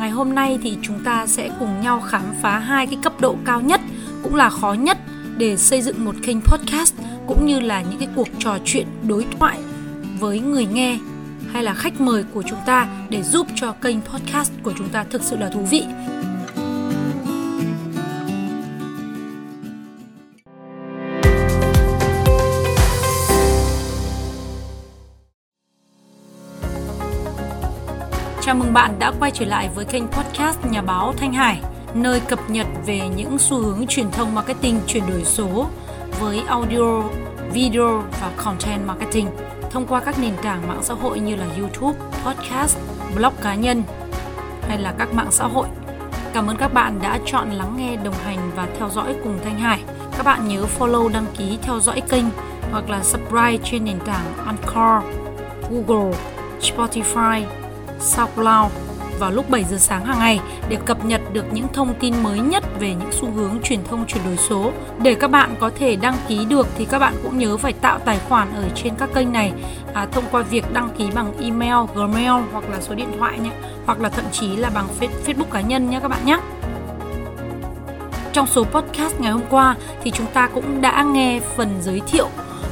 Ngày hôm nay thì chúng ta sẽ cùng nhau khám phá hai cái cấp độ cao nhất, cũng là khó nhất để xây dựng một kênh podcast, cũng như là những cái cuộc trò chuyện đối thoại với người nghe hay là khách mời của chúng ta để giúp cho kênh podcast của chúng ta thực sự là thú vị. Chào mừng bạn đã quay trở lại với kênh podcast Nhà báo Thanh Hải, nơi cập nhật về những xu hướng truyền thông marketing chuyển đổi số với audio, video và content marketing thông qua các nền tảng mạng xã hội như là YouTube, podcast, blog cá nhân hay là các mạng xã hội. Cảm ơn các bạn đã chọn lắng nghe, đồng hành và theo dõi cùng Thanh Hải. Các bạn nhớ follow, đăng ký, theo dõi kênh hoặc là subscribe trên nền tảng Anchor, Google, Spotify, SoundCloud vào lúc 7 giờ sáng hàng ngày để cập nhật được những thông tin mới nhất về những xu hướng truyền thông chuyển đổi số. Để các bạn có thể đăng ký được thì các bạn cũng nhớ phải tạo tài khoản ở trên các kênh này à, thông qua việc đăng ký bằng email, Gmail hoặc là số điện thoại nhé, hoặc là thậm chí là bằng Facebook cá nhân nhé các bạn nhé. Trong số podcast ngày hôm qua thì chúng ta cũng đã nghe phần giới thiệu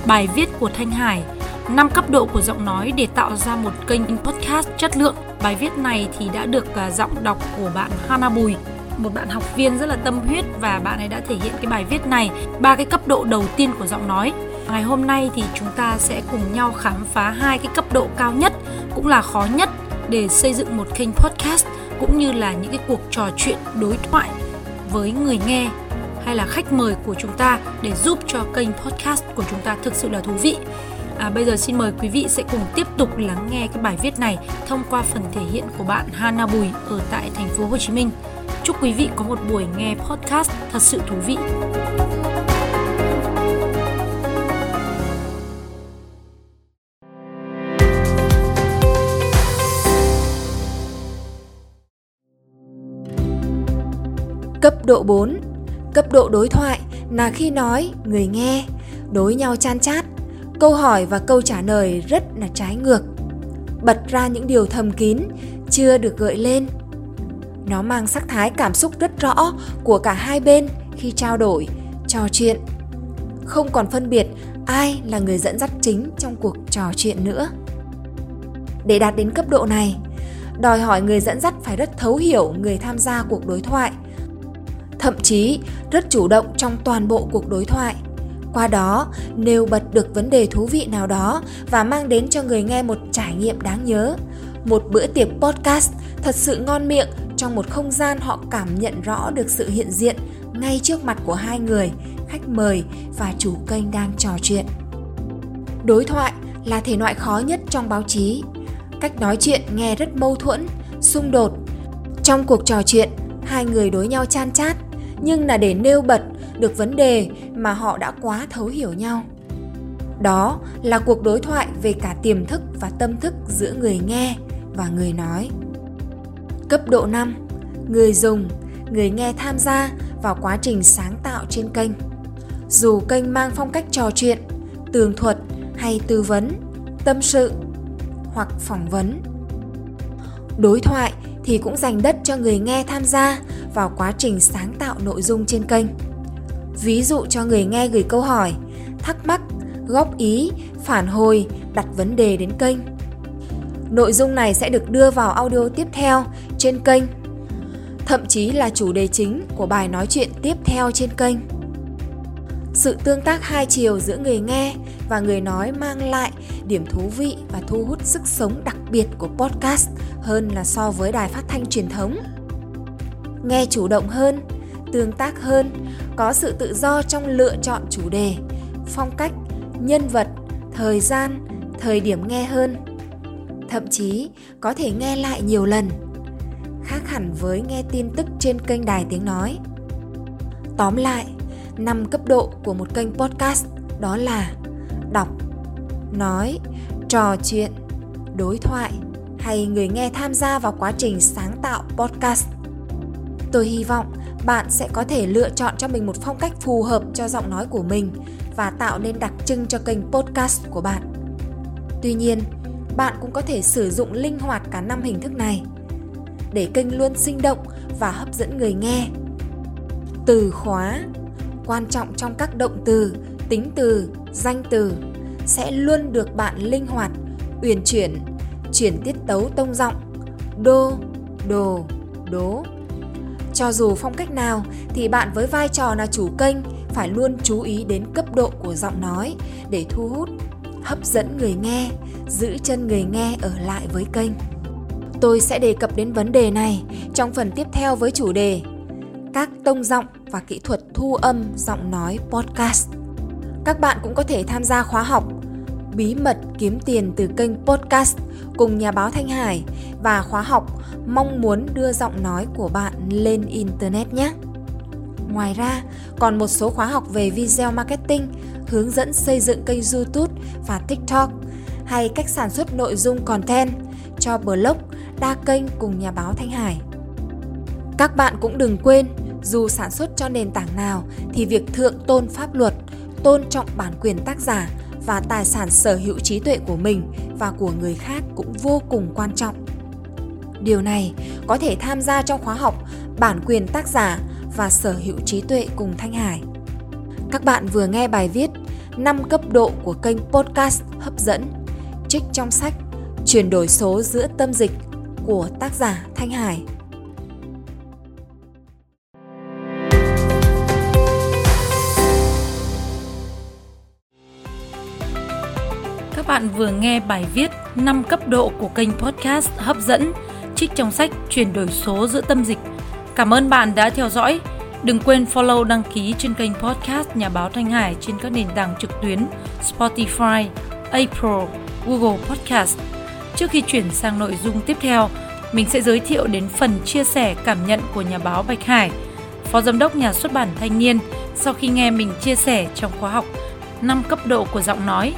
bài viết của Thanh Hải 5 cấp độ của giọng nói để tạo ra một kênh podcast chất lượng. Bài viết này thì đã được à, giọng đọc của bạn Hana Bùi, một bạn học viên rất là tâm huyết và bạn ấy đã thể hiện cái bài viết này ba cái cấp độ đầu tiên của giọng nói. Ngày hôm nay thì chúng ta sẽ cùng nhau khám phá hai cái cấp độ cao nhất cũng là khó nhất để xây dựng một kênh podcast cũng như là những cái cuộc trò chuyện đối thoại với người nghe hay là khách mời của chúng ta để giúp cho kênh podcast của chúng ta thực sự là thú vị. À, bây giờ xin mời quý vị sẽ cùng tiếp tục lắng nghe cái bài viết này thông qua phần thể hiện của bạn Hana Bùi ở tại thành phố Hồ Chí Minh. Chúc quý vị có một buổi nghe podcast thật sự thú vị. Cấp độ 4 Cấp độ đối thoại là khi nói, người nghe, đối nhau chan chát, câu hỏi và câu trả lời rất là trái ngược. Bật ra những điều thầm kín, chưa được gợi lên. Nó mang sắc thái cảm xúc rất rõ của cả hai bên khi trao đổi, trò chuyện. Không còn phân biệt ai là người dẫn dắt chính trong cuộc trò chuyện nữa. Để đạt đến cấp độ này, đòi hỏi người dẫn dắt phải rất thấu hiểu người tham gia cuộc đối thoại, thậm chí rất chủ động trong toàn bộ cuộc đối thoại qua đó, nêu bật được vấn đề thú vị nào đó và mang đến cho người nghe một trải nghiệm đáng nhớ. Một bữa tiệc podcast thật sự ngon miệng trong một không gian họ cảm nhận rõ được sự hiện diện ngay trước mặt của hai người, khách mời và chủ kênh đang trò chuyện. Đối thoại là thể loại khó nhất trong báo chí. Cách nói chuyện nghe rất mâu thuẫn, xung đột. Trong cuộc trò chuyện, hai người đối nhau chan chát, nhưng là để nêu bật được vấn đề mà họ đã quá thấu hiểu nhau. Đó là cuộc đối thoại về cả tiềm thức và tâm thức giữa người nghe và người nói. Cấp độ 5 người dùng, người nghe tham gia vào quá trình sáng tạo trên kênh. Dù kênh mang phong cách trò chuyện, tường thuật hay tư vấn, tâm sự hoặc phỏng vấn. Đối thoại thì cũng dành đất cho người nghe tham gia vào quá trình sáng tạo nội dung trên kênh ví dụ cho người nghe gửi câu hỏi, thắc mắc, góp ý, phản hồi, đặt vấn đề đến kênh. Nội dung này sẽ được đưa vào audio tiếp theo trên kênh, thậm chí là chủ đề chính của bài nói chuyện tiếp theo trên kênh. Sự tương tác hai chiều giữa người nghe và người nói mang lại điểm thú vị và thu hút sức sống đặc biệt của podcast hơn là so với đài phát thanh truyền thống. Nghe chủ động hơn tương tác hơn, có sự tự do trong lựa chọn chủ đề, phong cách, nhân vật, thời gian, thời điểm nghe hơn. Thậm chí, có thể nghe lại nhiều lần, khác hẳn với nghe tin tức trên kênh đài tiếng nói. Tóm lại, năm cấp độ của một kênh podcast đó là đọc, nói, trò chuyện, đối thoại hay người nghe tham gia vào quá trình sáng tạo podcast. Tôi hy vọng bạn sẽ có thể lựa chọn cho mình một phong cách phù hợp cho giọng nói của mình và tạo nên đặc trưng cho kênh podcast của bạn. Tuy nhiên, bạn cũng có thể sử dụng linh hoạt cả năm hình thức này. để kênh luôn sinh động và hấp dẫn người nghe. Từ khóa quan trọng trong các động từ, tính từ, danh từ sẽ luôn được bạn linh hoạt, uyển chuyển, chuyển tiết tấu tông giọng, đô, đồ, đố. Cho dù phong cách nào thì bạn với vai trò là chủ kênh phải luôn chú ý đến cấp độ của giọng nói để thu hút, hấp dẫn người nghe, giữ chân người nghe ở lại với kênh. Tôi sẽ đề cập đến vấn đề này trong phần tiếp theo với chủ đề các tông giọng và kỹ thuật thu âm giọng nói podcast. Các bạn cũng có thể tham gia khóa học Bí mật kiếm tiền từ kênh podcast cùng nhà báo Thanh Hải và khóa học mong muốn đưa giọng nói của bạn lên internet nhé. Ngoài ra, còn một số khóa học về video marketing, hướng dẫn xây dựng kênh YouTube và TikTok hay cách sản xuất nội dung content cho blog đa kênh cùng nhà báo Thanh Hải. Các bạn cũng đừng quên, dù sản xuất cho nền tảng nào thì việc thượng tôn pháp luật, tôn trọng bản quyền tác giả và tài sản sở hữu trí tuệ của mình và của người khác cũng vô cùng quan trọng. Điều này có thể tham gia trong khóa học bản quyền tác giả và sở hữu trí tuệ cùng Thanh Hải. Các bạn vừa nghe bài viết 5 cấp độ của kênh podcast hấp dẫn, trích trong sách Chuyển đổi số giữa tâm dịch của tác giả Thanh Hải. Bạn vừa nghe bài viết 5 cấp độ của kênh podcast hấp dẫn trích trong sách Chuyển đổi số giữa tâm dịch. Cảm ơn bạn đã theo dõi. Đừng quên follow đăng ký trên kênh podcast Nhà báo Thanh Hải trên các nền tảng trực tuyến Spotify, Apple, Google Podcast. Trước khi chuyển sang nội dung tiếp theo, mình sẽ giới thiệu đến phần chia sẻ cảm nhận của nhà báo Bạch Hải, Phó Giám đốc Nhà xuất bản Thanh niên sau khi nghe mình chia sẻ trong khóa học 5 cấp độ của giọng nói.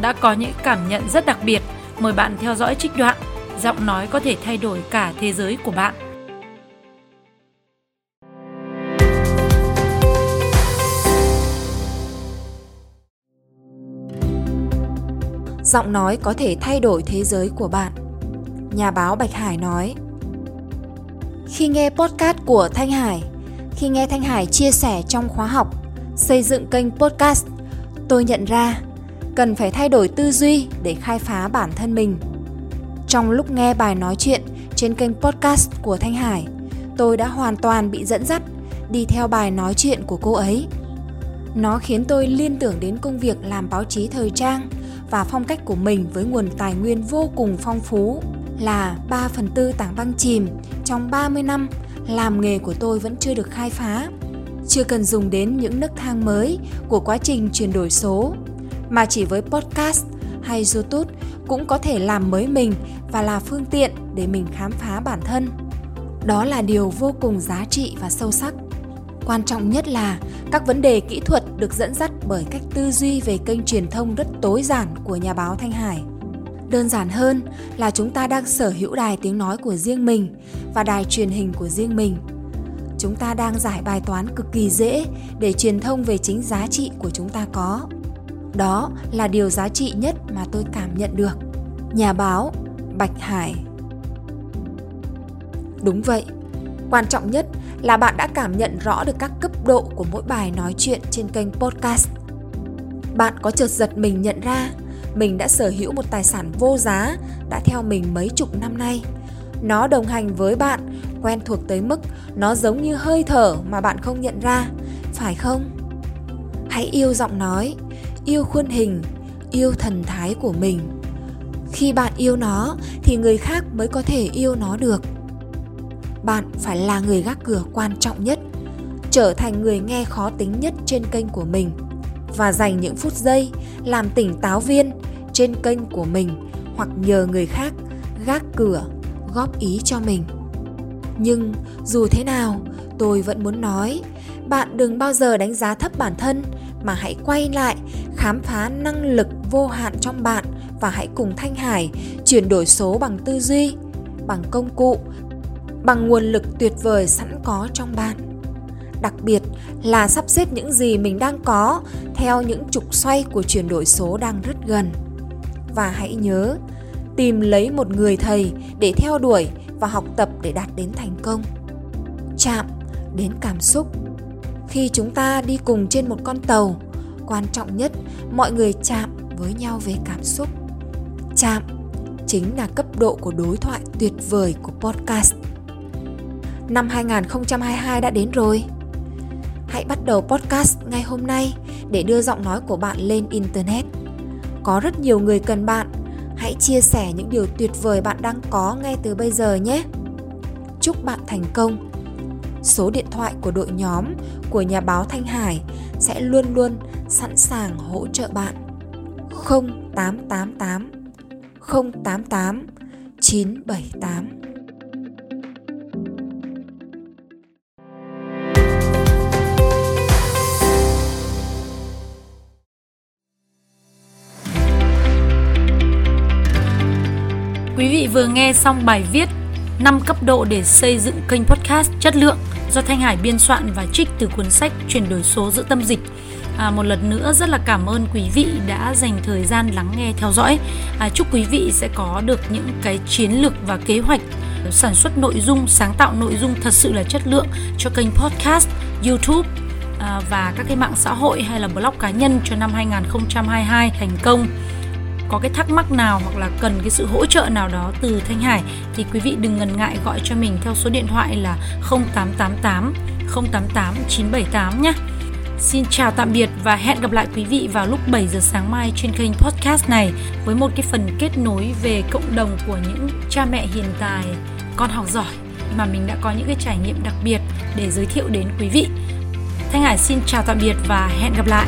Đã có những cảm nhận rất đặc biệt, mời bạn theo dõi trích đoạn. Giọng nói có thể thay đổi cả thế giới của bạn. Giọng nói có thể thay đổi thế giới của bạn. Nhà báo Bạch Hải nói Khi nghe podcast của Thanh Hải, khi nghe Thanh Hải chia sẻ trong khóa học xây dựng kênh podcast, tôi nhận ra cần phải thay đổi tư duy để khai phá bản thân mình. Trong lúc nghe bài nói chuyện trên kênh podcast của Thanh Hải, tôi đã hoàn toàn bị dẫn dắt đi theo bài nói chuyện của cô ấy. Nó khiến tôi liên tưởng đến công việc làm báo chí thời trang và phong cách của mình với nguồn tài nguyên vô cùng phong phú là 3 phần tư tảng băng chìm trong 30 năm làm nghề của tôi vẫn chưa được khai phá. Chưa cần dùng đến những nấc thang mới của quá trình chuyển đổi số, mà chỉ với podcast hay YouTube cũng có thể làm mới mình và là phương tiện để mình khám phá bản thân. Đó là điều vô cùng giá trị và sâu sắc. Quan trọng nhất là các vấn đề kỹ thuật được dẫn dắt bởi cách tư duy về kênh truyền thông rất tối giản của nhà báo Thanh Hải. Đơn giản hơn là chúng ta đang sở hữu đài tiếng nói của riêng mình và đài truyền hình của riêng mình. Chúng ta đang giải bài toán cực kỳ dễ để truyền thông về chính giá trị của chúng ta có. Đó là điều giá trị nhất mà tôi cảm nhận được. Nhà báo Bạch Hải Đúng vậy, quan trọng nhất là bạn đã cảm nhận rõ được các cấp độ của mỗi bài nói chuyện trên kênh podcast. Bạn có chợt giật mình nhận ra mình đã sở hữu một tài sản vô giá đã theo mình mấy chục năm nay. Nó đồng hành với bạn, quen thuộc tới mức nó giống như hơi thở mà bạn không nhận ra, phải không? Hãy yêu giọng nói, yêu khuôn hình, yêu thần thái của mình. Khi bạn yêu nó thì người khác mới có thể yêu nó được. Bạn phải là người gác cửa quan trọng nhất, trở thành người nghe khó tính nhất trên kênh của mình và dành những phút giây làm tỉnh táo viên trên kênh của mình hoặc nhờ người khác gác cửa góp ý cho mình nhưng dù thế nào tôi vẫn muốn nói bạn đừng bao giờ đánh giá thấp bản thân mà hãy quay lại khám phá năng lực vô hạn trong bạn và hãy cùng thanh hải chuyển đổi số bằng tư duy bằng công cụ bằng nguồn lực tuyệt vời sẵn có trong bạn đặc biệt là sắp xếp những gì mình đang có theo những trục xoay của chuyển đổi số đang rất gần và hãy nhớ tìm lấy một người thầy để theo đuổi và học tập để đạt đến thành công. Chạm đến cảm xúc. Khi chúng ta đi cùng trên một con tàu, quan trọng nhất, mọi người chạm với nhau về cảm xúc. Chạm chính là cấp độ của đối thoại tuyệt vời của podcast. Năm 2022 đã đến rồi. Hãy bắt đầu podcast ngay hôm nay để đưa giọng nói của bạn lên internet. Có rất nhiều người cần bạn. Hãy chia sẻ những điều tuyệt vời bạn đang có ngay từ bây giờ nhé. Chúc bạn thành công. Số điện thoại của đội nhóm của nhà báo Thanh Hải sẽ luôn luôn sẵn sàng hỗ trợ bạn. 0888 088 978 Quý vị vừa nghe xong bài viết 5 cấp độ để xây dựng kênh podcast chất lượng do Thanh Hải biên soạn và trích từ cuốn sách Chuyển đổi số giữa tâm dịch. À, một lần nữa rất là cảm ơn quý vị đã dành thời gian lắng nghe theo dõi. À, chúc quý vị sẽ có được những cái chiến lược và kế hoạch sản xuất nội dung sáng tạo nội dung thật sự là chất lượng cho kênh podcast youtube à, và các cái mạng xã hội hay là blog cá nhân cho năm 2022 thành công có cái thắc mắc nào hoặc là cần cái sự hỗ trợ nào đó từ Thanh Hải thì quý vị đừng ngần ngại gọi cho mình theo số điện thoại là 0888 088 978 nhé. Xin chào tạm biệt và hẹn gặp lại quý vị vào lúc 7 giờ sáng mai trên kênh podcast này với một cái phần kết nối về cộng đồng của những cha mẹ hiền tài, con học giỏi mà mình đã có những cái trải nghiệm đặc biệt để giới thiệu đến quý vị. Thanh Hải xin chào tạm biệt và hẹn gặp lại.